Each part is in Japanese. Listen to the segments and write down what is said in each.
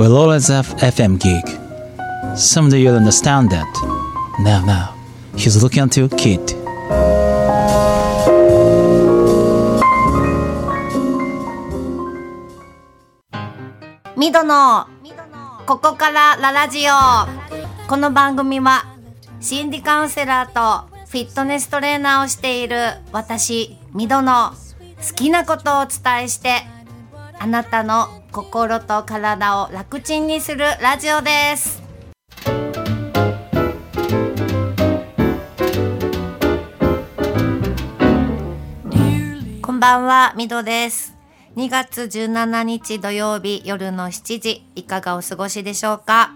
will always have FM gig. Someday you'll understand that. Now, now, he's looking at you, kid. ミドのここからララジオこの番組は心理カウンセラーとフィットネストレーナーをしている私ミドの好きなことをお伝えしてあなたの心と体を楽ちんにするラジオです。こんばんはミドです。2月17日土曜日夜の7時いかがお過ごしでしょうか、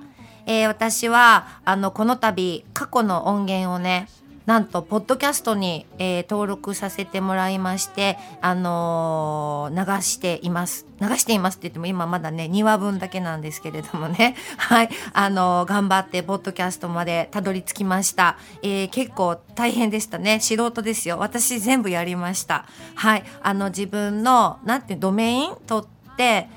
えー私はあのこの度過去の音源をねなんとポッドキャストに、えー登録させてもらいまして、あのー流しています。流していますって言っても今まだね2話分だけなんですけれどもね。はい。あのー頑張ってポッドキャストまでたどり着きました、えー結構大変でしたね。素人ですよ。私全部やりました。はい。あの自分のなんていうドメイン取って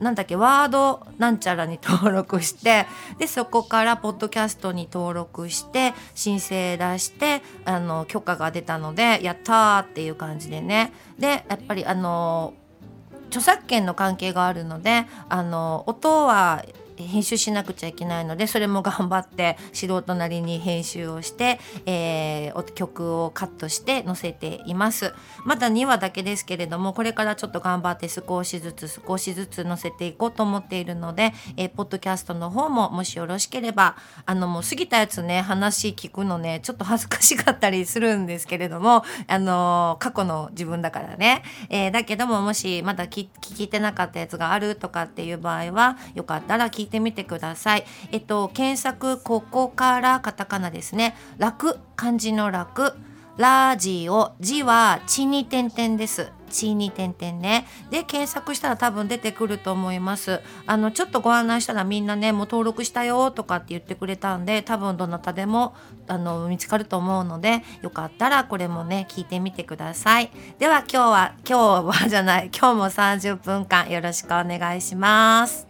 なんだっけワードなんちゃらに登録してでそこからポッドキャストに登録して申請出してあの許可が出たのでやったーっていう感じでね。でやっぱりあの著作権の関係があるのであの音は編集しなくちゃいけないのでそれも頑張って素人なりに編集をして、えー曲をカットして載せています。まだ2話だけですけれどもこれからちょっと頑張って少しずつ少しずつ載せていこうと思っているので、えーポッドキャストの方ももしよろしければあのもう過ぎたやつね話聞くのねちょっと恥ずかしかったりするんですけれどもあの過去の自分だからね、えーだけどももしまだ聞聞いてなかったやつがあるとかっていう場合はよかったら聞てみてください。えっと検索ここからカタカナですね楽漢字の楽ラジオ字は地に点々です。地に点々ね。で検索したら多分出てくると思います。あのちょっとご案内したらみんなねもう登録したよとかって言ってくれたんで多分どなたでもあの見つかると思うのでよかったらこれもね聞いてみてください。では今日は今日はじゃない今日も30分間よろしくお願いします。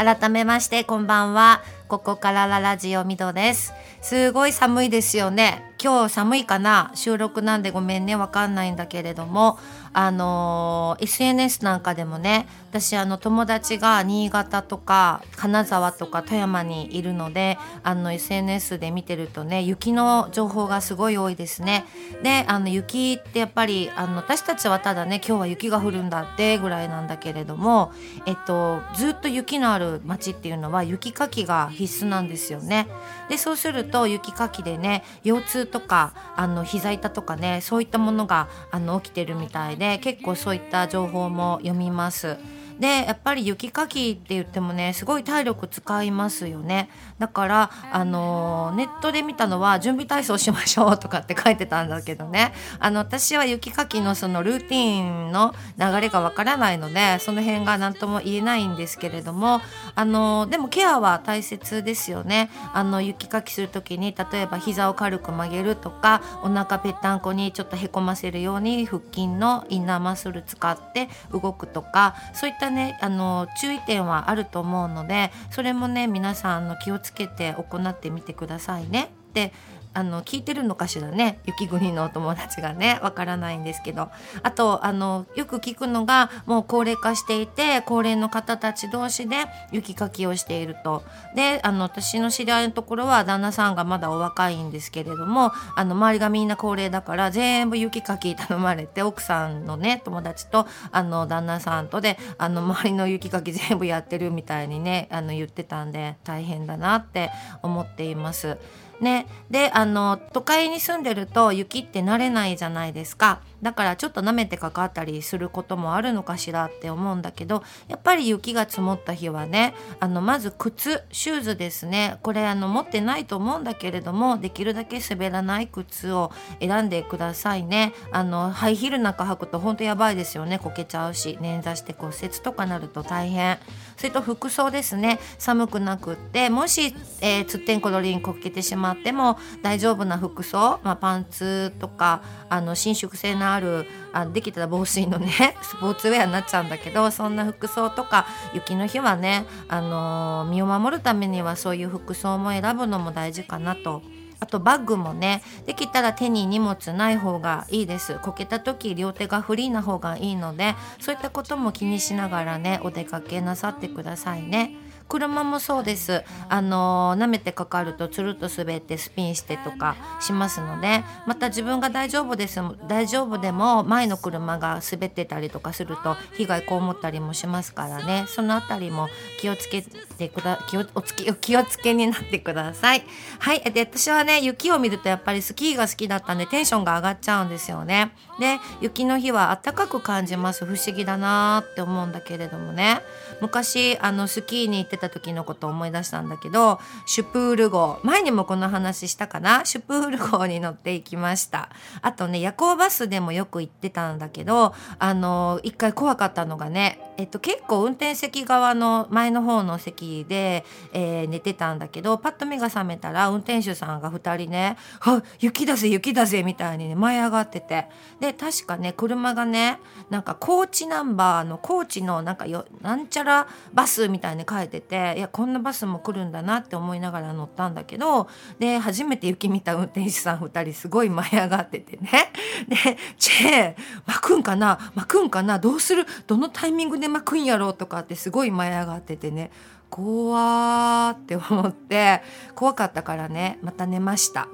改めましてこんばんは。ここからララジオミドです。すごい寒いですよね。今日寒いかな？収録なんでごめんね。わかんないんだけれども。あのー SNS なんかでもね私あの友達が新潟とか金沢とか富山にいるのであの SNS で見てるとね雪の情報がすごい多いですね。であの雪ってやっぱりあの私たちはただね今日は雪が降るんだってぐらいなんだけれどもえっとずっと雪のある町っていうのは雪かきが必須なんですよね。でそうすると雪かきでね腰痛とかあの膝痛とかねそういったものがあの起きてるみたいで結構そういった情報も読みます。でやっぱり雪かきって言ってもねすごい体力使いますよね。だからあのネットで見たのは準備体操しましょうとかって書いてたんだけどね。あの私は雪かきのそのルーティンの流れがわからないのでその辺が何とも言えないんですけれどもあのでもケアは大切ですよね。あの雪かきする時に例えば膝を軽く曲げるとかお腹ぺったんこにちょっとへこませるように腹筋のインナーマッスル使って動くとかそういったねあの注意点はあると思うのでそれもね皆さんの気をつけて行ってみてくださいね。であの聞いてるのかしらね？雪国のお友達がねわからないんですけど。あとあのよく聞くのがもう高齢化していて高齢の方たち同士で雪かきをしていると。であの私の知り合いのところは旦那さんがまだお若いんですけれどもあの周りがみんな高齢だから全部雪かき頼まれて奥さんのね友達とあの旦那さんとであの周りの雪かき 全部やってるみたいにねあの言ってたんで大変だなって思っています。ね、であの都会に住んでると雪って慣れないじゃないですか。だからちょっと舐めてかかったりすることもあるのかしらって思うんだけどやっぱり雪が積もった日はねあのまず靴シューズですね。これあの持ってないと思うんだけれどもできるだけ滑らない靴を選んでくださいね。あのハイヒールなんか履くと本当やばいですよね。こけちゃうし捻挫して骨折とかなると大変。それと服装ですね。寒くなくってもし、えー、つってんころりにこけてしまっても大丈夫な服装、まあ、パンツとかあの伸縮性のあるあできたら防水のねスポーツウェアになっちゃうんだけどそんな服装とか雪の日はね、あの、身を守るためにはそういう服装も選ぶのも大事かなと。あとバッグもねできたら手に荷物ない方がいいです。こけた時両手がフリーな方がいいのでそういったことも気にしながらねお出かけなさってくださいね。車もそうです。あの舐めてかかるとつるっと滑ってスピンしてとかしますのでまた自分が大丈夫です大丈夫でも前の車が滑ってたりとかすると被害こう思ったりもしますからね。そのあたりも気をつけてくだ気をおつき気をつけになってください。はい。で私はねね雪を見るとやっぱりスキーが好きだったんでテンションが上がっちゃうんですよね。で雪の日は暖かく感じます。不思議だなって思うんだけれどもね。昔あのスキーに行ってた時のことを思い出したんだけどシュプール号。前にもこの話したかな？シュプール号に乗っていきました。あとね夜行バスでもよく行ってたんだけどあの一回怖かったのがねえっと、結構運転席側の前の方の席で、えー、寝てたんだけどパッと目が覚めたら運転手さんが2人ね「あ雪だぜ雪だぜ」みたいにね舞い上がってて。で確かね車がねなんか高知ナンバーの高知のなんかよなんちゃらバスみたいに書いてていやこんなバスも来るんだなって思いながら乗ったんだけどで初めて雪見た運転手さん2人すごい舞い上がっててね。で「チェー巻くんかな巻くんかなどうするどのタイミングで巻くんやろうとかってすごい舞い上がっててね怖って思って怖かったからねまた寝ました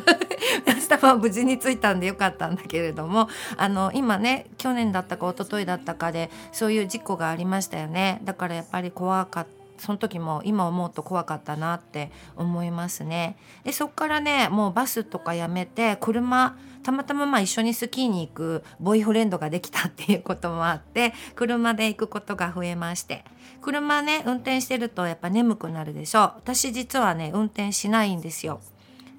明日は無事に着いたんでよかったんだけれどもあの今ね去年だったか一昨日だったかでそういう事故がありましたよね。だからやっぱり怖かった。その時も今思うと怖かったなって思いますね。でそっからねもうバスとかやめて車たまたままあ一緒にスキーに行くボーイフレンドができたっていうこともあって車で行くことが増えまして車ね運転してるとやっぱ眠くなるでしょ私実はね運転しないんですよ。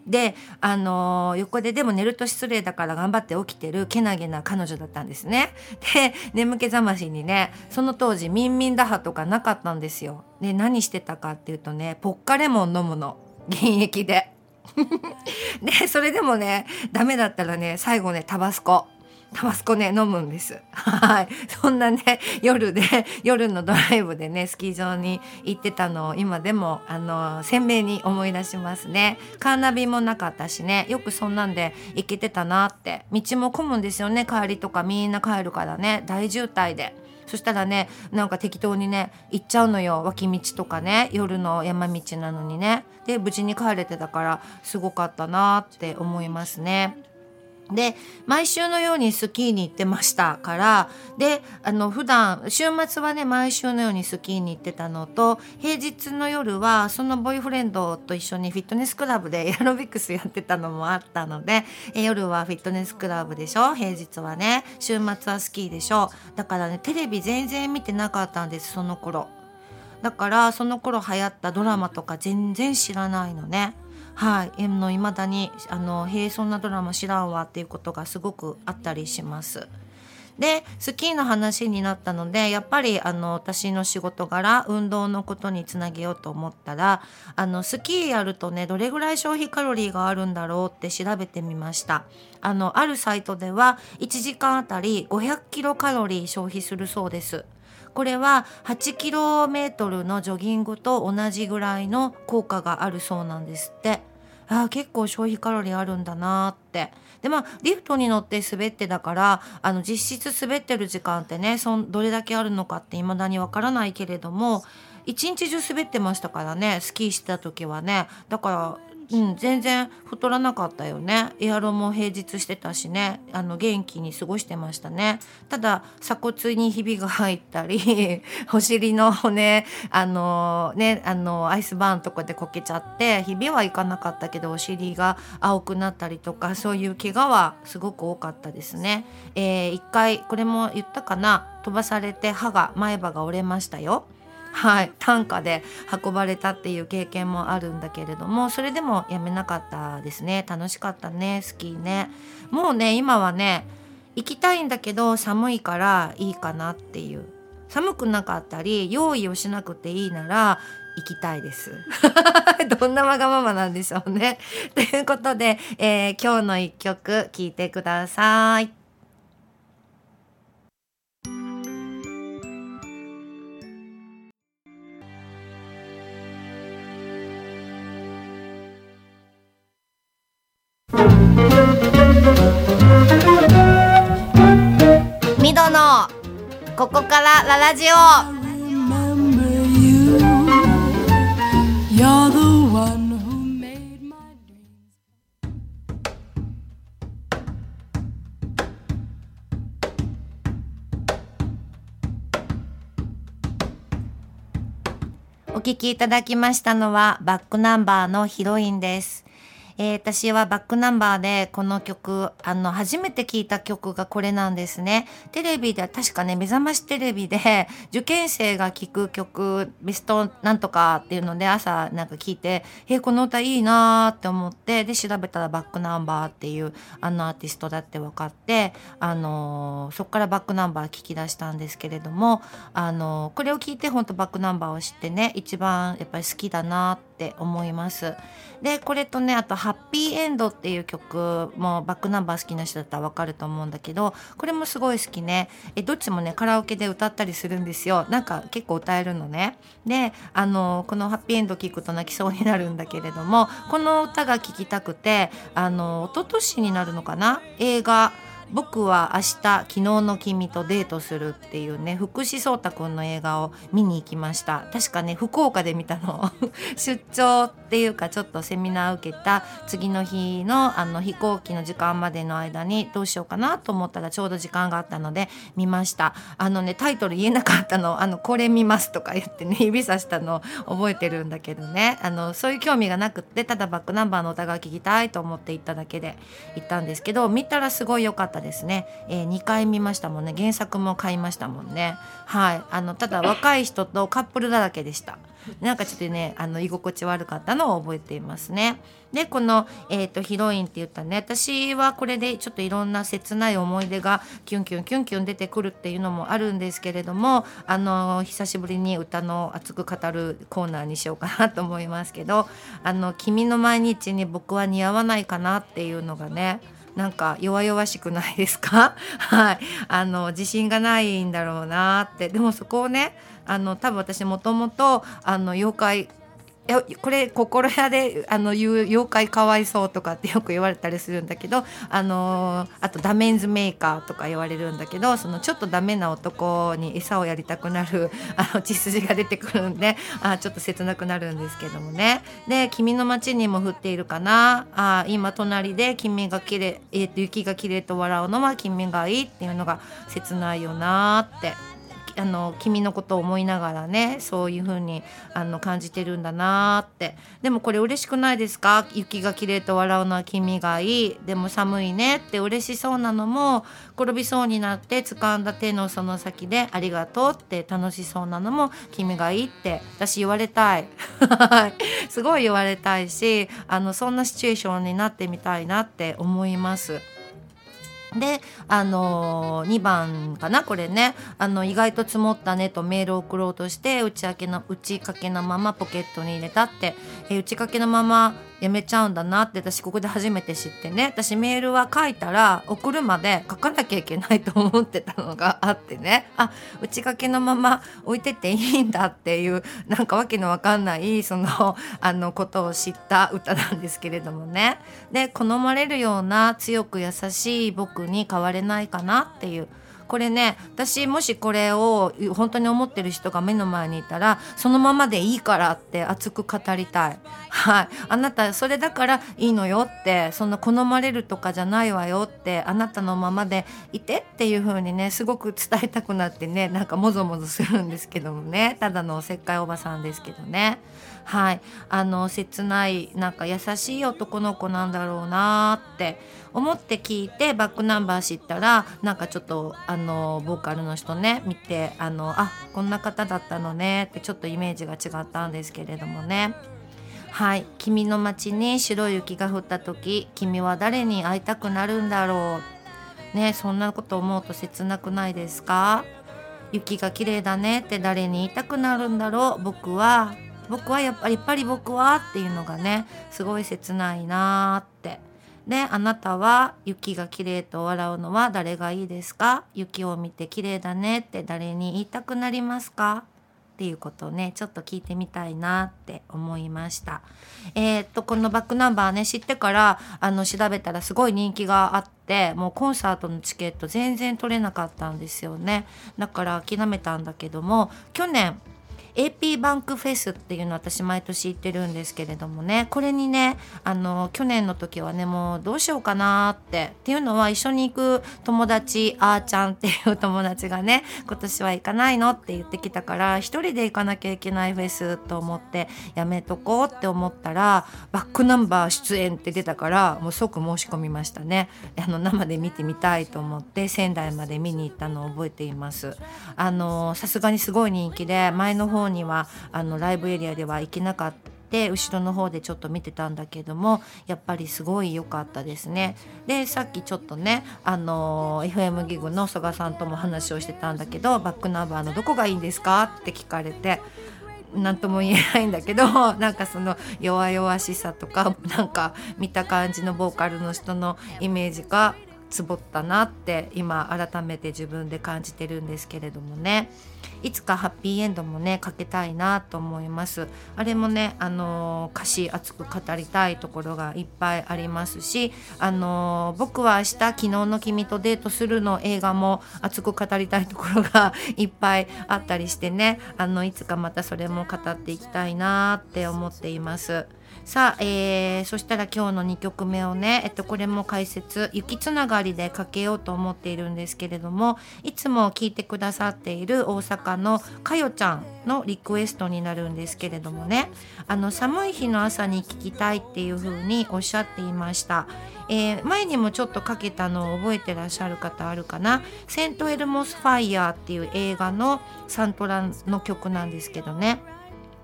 で、あの、横ででも寝ると失礼だから頑張って起きてるけなげな彼女だったんですね。で、眠気覚ましにね、その当時ミンミン打破とかなかったんですよ。で、何してたかっていうとね、ポッカレモン飲むの。現役で。で、それでもね、ダメだったらね、最後ね、タバスコ。タバスコね、飲むんです。はい。そんなね、夜で、夜のドライブでね、スキー場に行ってたのを今でも、あの、鮮明に思い出しますね。カーナビもなかったしね、よくそんなんで行けてたなって。道も混むんですよね、帰りとかみんな帰るからね、大渋滞で。そしたらねなんか適当にね行っちゃうのよ脇道とかね夜の山道なのにねで無事に帰れてたからすごかったなって思いますね。で毎週のようにスキーに行ってましたからであの普段週末はね毎週のようにスキーに行ってたのと平日の夜はそのボーイフレンドと一緒にフィットネスクラブで エアロビクスやってたのもあったのでえ夜はフィットネスクラブでしょ？平日はね。週末はスキーでしょ？だからねテレビ全然見てなかったんですその頃。だからその頃流行ったドラマとか全然知らないのね。はい、の未だにあの「へえそんなドラマ知らんわ」っていうことがすごくあったりします。でスキーの話になったのでやっぱりあの私の仕事柄運動のことにつなげようと思ったらあのスキーやるとねどれぐらい消費カロリーがあるんだろうって調べてみました。あのあるサイトでは1時間あたり500キロカロリー消費するそうです。これは 8km のジョギングと同じぐらいの効果があるそうなんですって。あ結構消費カロリーあるんだなって。でまあリフトに乗って滑ってだからあの実質滑ってる時間ってねそんどれだけあるのかって未だにわからないけれども一日中滑ってましたからねスキーしてた時はね。だからうん、全然太らなかったよね。エアロも平日してたしね。あの元気に過ごしてましたね。ただ鎖骨にひびが入ったり お尻の骨あのねあのアイスバーンとかでこけちゃってひびはいかなかったけどお尻が青くなったりとかそういう怪我はすごく多かったですね、えー、一回これも言ったかな。飛ばされて歯が前歯が折れましたよ。はい。担架で運ばれたっていう経験もあるんだけれどもそれでもやめなかったですね。楽しかったね。スキーね。もうね今はね行きたいんだけど寒いからいいかなっていう。寒くなかったり用意をしなくていいなら行きたいです。どんなわがままなんでしょうね。ということで、えー、今日の一曲聴いてください。ミドのここからララジオお聴きいただきましたのはバックナンバーのヒロインです。えー、私はバックナンバーでこの曲、あの、初めて聴いた曲がこれなんですね。テレビで、確かね、目覚ましテレビで、受験生が聴く曲、ベストなんとかっていうので朝なんか聴いて、えー、この歌いいなーって思って、で、調べたらバックナンバーっていうあのアーティストだって分かって、あのー、そっからバックナンバー聴き出したんですけれども、あの、これを聞いて本当バックナンバーを知ってね、一番やっぱり好きだなってって思います。で、これとね、あと、ハッピーエンドっていう曲もバックナンバー好きな人だったらわかると思うんだけどこれもすごい好きね。えどっちもねカラオケで歌ったりするんですよ。なんか結構歌えるのね。であのこのハッピーエンド聞くと泣きそうになるんだけれどもこの歌が聴きたくてあの一昨年になるのかな？映画僕は明日昨日の君とデートするっていうね福士蒼太くんの映画を見に行きました。確かね福岡で見たの。出張っていうかちょっとセミナー受けた次の日のあの飛行機の時間までの間にどうしようかなと思ったらちょうど時間があったので見ました。あのねタイトル言えなかったの。あのこれ見ますとか言ってね指さしたの。覚えてるんだけどね。あのそういう興味がなくってただバックナンバーの歌が聴きたいと思って行っただけで行ったんですけど見たらすごい良かった。ですね、えー、2回見ましたもんね。原作も買いましたもんね。はい。あのただ若い人とカップルだらけでした。なんかちょっとねあの居心地悪かったのを覚えていますね。でこの、えーと、ヒロインって言ったね。私はこれでちょっといろんな切ない思い出がキュンキュンキュンキュン出てくるっていうのもあるんですけれどもあの久しぶりに歌の熱く語るコーナーにしようかなと思いますけど「あの君の毎日に僕は似合わないかな」っていうのがねなんか弱々しくないですか？はい。あの自信がないんだろうなって。でもそこをねあの多分私もともとあの妖怪やこれ心屋であの言う妖怪かわいそうとかってよく言われたりするんだけどあのあとダメンズメーカーとか言われるんだけどそのちょっとダメな男に餌をやりたくなるあの血筋が出てくるんであちょっと切なくなるんですけどもね。で「君の街にも降っているかな」あ今隣で君がきれ、えー、と雪がきれいと笑うのは君がいいっていうのが切ないよなって。あの君のことを思いながらねそういう風にあに感じてるんだなって。でもこれ嬉しくないですか？雪が綺麗と笑うのは君がいい。でも寒いねって嬉しそうなのも転びそうになって掴んだ手のその先でありがとうって楽しそうなのも君がいいって私言われたい。すごい言われたいしあのそんなシチュエーションになってみたいなって思います。で、あのー、2番かなこれね。あの意外と積もったねとメールを送ろうとして打ち明けの打ちかけのままポケットに入れたって、えー、打ちかけのままやめちゃうんだなって私ここで初めて知ってね。私メールは書いたら送るまで書かなきゃいけないと思ってたのがあってね。あ打ち掛けのまま置いてていいんだっていうなんかわけのわかんないそのあのことを知った歌なんですけれどもね。で好まれるような強く優しい僕に変われないかなっていうこれね私もしこれを本当に思ってる人が目の前にいたらそのままでいいからって熱く語りたい。はい。あなたそれだからいいのよってそんな好まれるとかじゃないわよってあなたのままでいてっていう風にねすごく伝えたくなってねなんかもぞもぞするんですけどもね。ただのおせっかいおばさんですけどね。はい。あの切ないなんか優しい男の子なんだろうなって思って聞いてバックナンバー知ったらなんかちょっとあののボーカルの人ね見てあのあこんな方だったのねってちょっとイメージが違ったんですけれどもね。はい。君の街に白い雪が降った時君は誰に会いたくなるんだろう。ねそんなこと思うと切なくないですか？雪が綺麗だねって誰に言いたくなるんだろう。僕は僕はやっぱりやっぱり僕はっていうのがねすごい切ないなーって。であなたは雪が綺麗と笑うのは誰がいいですか？雪を見て綺麗だねって誰に言いたくなりますか？っていうことをね。ちょっと聞いてみたいなって思いました。えー、っとこのバックナンバーね知ってからあの調べたらすごい人気があってもうコンサートのチケット全然取れなかったんですよね。だから諦めたんだけども去年 AP バンクフェスっていうの私毎年行ってるんですけれどもねこれにねあの去年の時はねもうどうしようかなってっていうのは一緒に行く友達あーちゃんっていう友達がね今年は行かないのって言ってきたから一人で行かなきゃいけないフェスと思ってやめとこうって思ったらバックナンバー出演って出たからもう即申し込みましたね。あの生で見てみたいと思って仙台まで見に行ったのを覚えています。あのさすがにすごい人気で前の方方にはあのライブエリアでは行けなかった。後ろの方でちょっと見てたんだけどもやっぱりすごい良かったですね。でさっきちょっとねあの FM ギグの曽我さんとも話をしてたんだけどバックナンバーのどこがいいんですかって聞かれて。何とも言えないんだけど なんかその弱々しさとかなんか見た感じのボーカルの人のイメージがつぼったなって今改めて自分で感じてるんですけれどもねいつかハッピーエンドもねかけたいなと思いますあれもねあの歌詞熱く語りたいところがいっぱいありますしあの僕は明日昨日の君とデートするの映画も熱く語りたいところがいっぱいあったりしてねあのいつかまたそれも語っていきたいなって思っています。さあ、えー、そしたら今日の2曲目をね、えっと、これも解説雪つながりでかけようと思っているんですけれどもいつも聞いてくださっている大阪のかよちゃんのリクエストになるんですけれどもね。あの寒い日の朝に聞きたいっていう風におっしゃっていました。えー、前にもちょっとかけたのを覚えてらっしゃる方あるかな「セント・エルモス・ファイヤー」っていう映画のサントラの曲なんですけどね。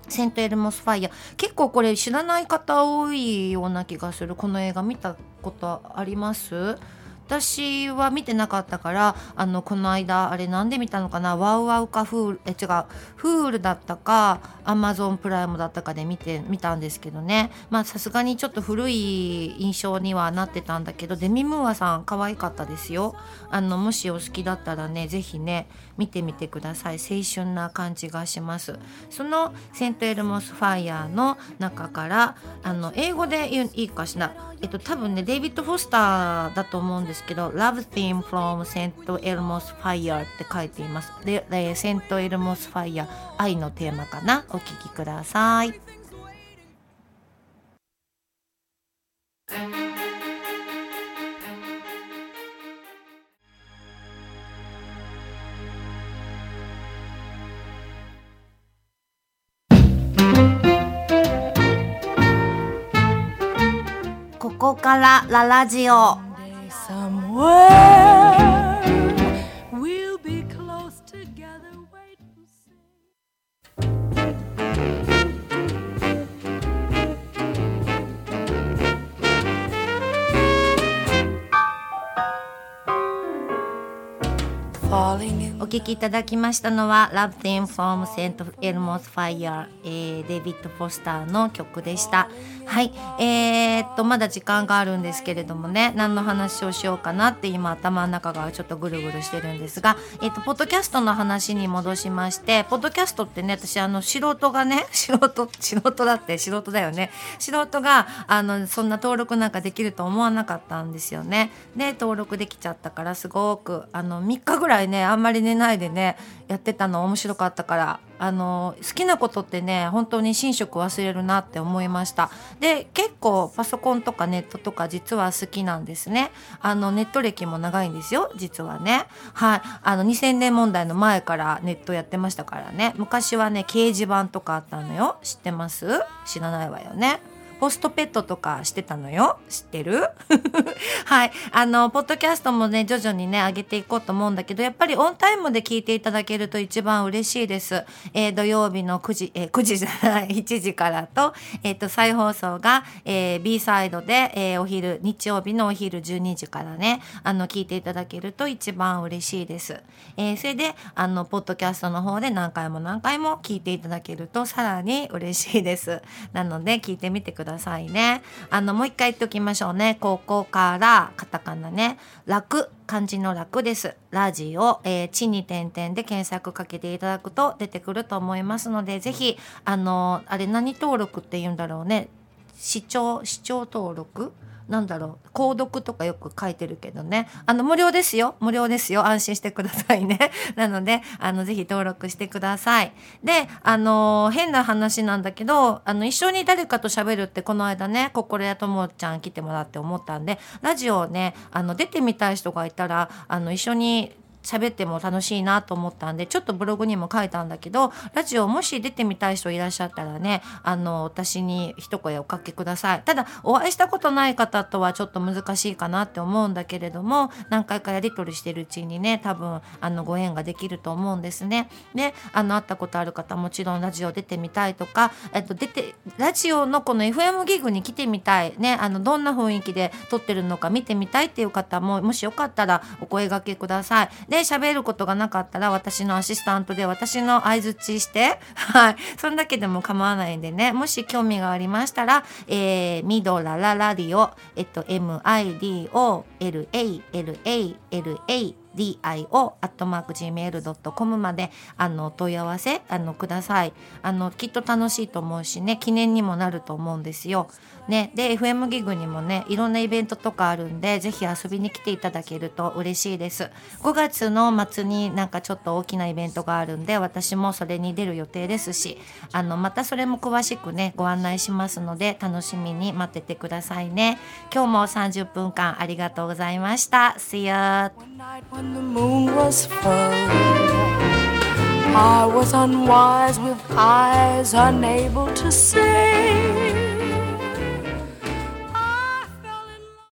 セントエルモスファイア。結構これ知らない方多いような気がする。この映画見たことあります？私は見てなかったからあのこの間あれなんで見たのかな？ワウワウかフールえ違うフールだったかアマゾンプライムだったかで見てみたんですけどね。まあさすがにちょっと古い印象にはなってたんだけどデミムーアさん可愛かったですよ。あのもしお好きだったらね是非ね見てみてください。青春な感じがします。そのセントエルモスファイヤーの中からあの英語で言ういいかしら。えっと多分ねデイビッド・フォスターだと思うんですですけど Love Theme from St. Elmo's Fire って書いていますで、えー、セント・エルモス・ファイヤー愛のテーマかな？お聴きくださいここからララジオ。Well, お聴きいただきましたのは Love Theme from St. Elmo's Fire、えー、デビッド・フォスターの曲でした。はい。えー、っとまだ時間があるんですけれどもね何の話をしようかなって今頭の中がちょっとぐるぐるしてるんですがえー、っとポッドキャストの話に戻しましてポッドキャストってね私あの素人がね 素人素人だって素人だよね。素人があのそんな登録なんかできると思わなかったんですよね。で登録できちゃったからすごくあの3日ぐらいねあんまり寝ないでねやってたの面白かったから。あの好きなことってね本当に寝食忘れるなって思いました。で結構パソコンとかネットとか実は好きなんですね。あのネット歴も長いんですよ実はね。はい。あの2000年問題の前からネットやってましたからね。昔はね掲示板とかあったのよ。知ってます？知らないわよね。ポストペットとかしてたのよ。知ってる？はい。あのポッドキャストもね徐々にね上げていこうと思うんだけどやっぱりオンタイムで聞いていただけると一番嬉しいです、えー、土曜日の9時、えー、9時じゃない 1時からと,、えーと、再放送が、えー、B サイドで、えー、お昼日曜日のお昼12時からねあの聞いていただけると一番嬉しいです、えー、それであのポッドキャストの方で何回も何回も聞いていただけるとさらに嬉しいです。なので聞いてみてください。ださいね。あの、もう一回言っておきましょうね。ここから、カタカナね。楽、漢字の楽です。ラジオ、えー、地に点々で検索かけていただくと出てくると思いますので、ぜひ、あの、あれ何登録って言うんだろうね。視聴、視聴登録？なんだろう購読とかよく書いてるけどね。あの無料ですよ。無料ですよ。安心してくださいね。なのであのぜひ登録してください。であの変な話なんだけどあの一緒に誰かと喋るってこの間ね心屋ともちゃん来てもらって思ったんでラジオねあの出てみたい人がいたらあの一緒に喋っても楽しいなと思ったんでちょっとブログにも書いたんだけどラジオもし出てみたい人いらっしゃったらねあの私に一声おかけください。ただお会いしたことない方とはちょっと難しいかなって思うんだけれども何回かやり取りしてるうちにね多分あのご縁ができると思うんですね。であの会ったことある方もちろんラジオ出てみたいとか、えっと、出てラジオのこの FM ギグに来てみたい。ねあのどんな雰囲気で撮ってるのか見てみたいっていう方ももしよかったらお声がけください。で喋ることがなかったら私のアシスタントで私の相づちして はい。そんだけでも構わないんでね。もし興味がありましたら、えー、ミドラララディオえっと MIDOLALALA dio.gmail.com まであの問い合わせあのくださいあのきっと楽しいと思うしね記念にもなると思うんですよ。ね、で FM ギグにもねいろんなイベントとかあるんでぜひ遊びに来ていただけると嬉しいです5月の末になんかちょっと大きなイベントがあるんで私もそれに出る予定ですしあのまたそれも詳しくねご案内しますので楽しみに待っててくださいね今日も30分間ありがとうございました See ya! the moon was full. I was unwise with eyes unable to see.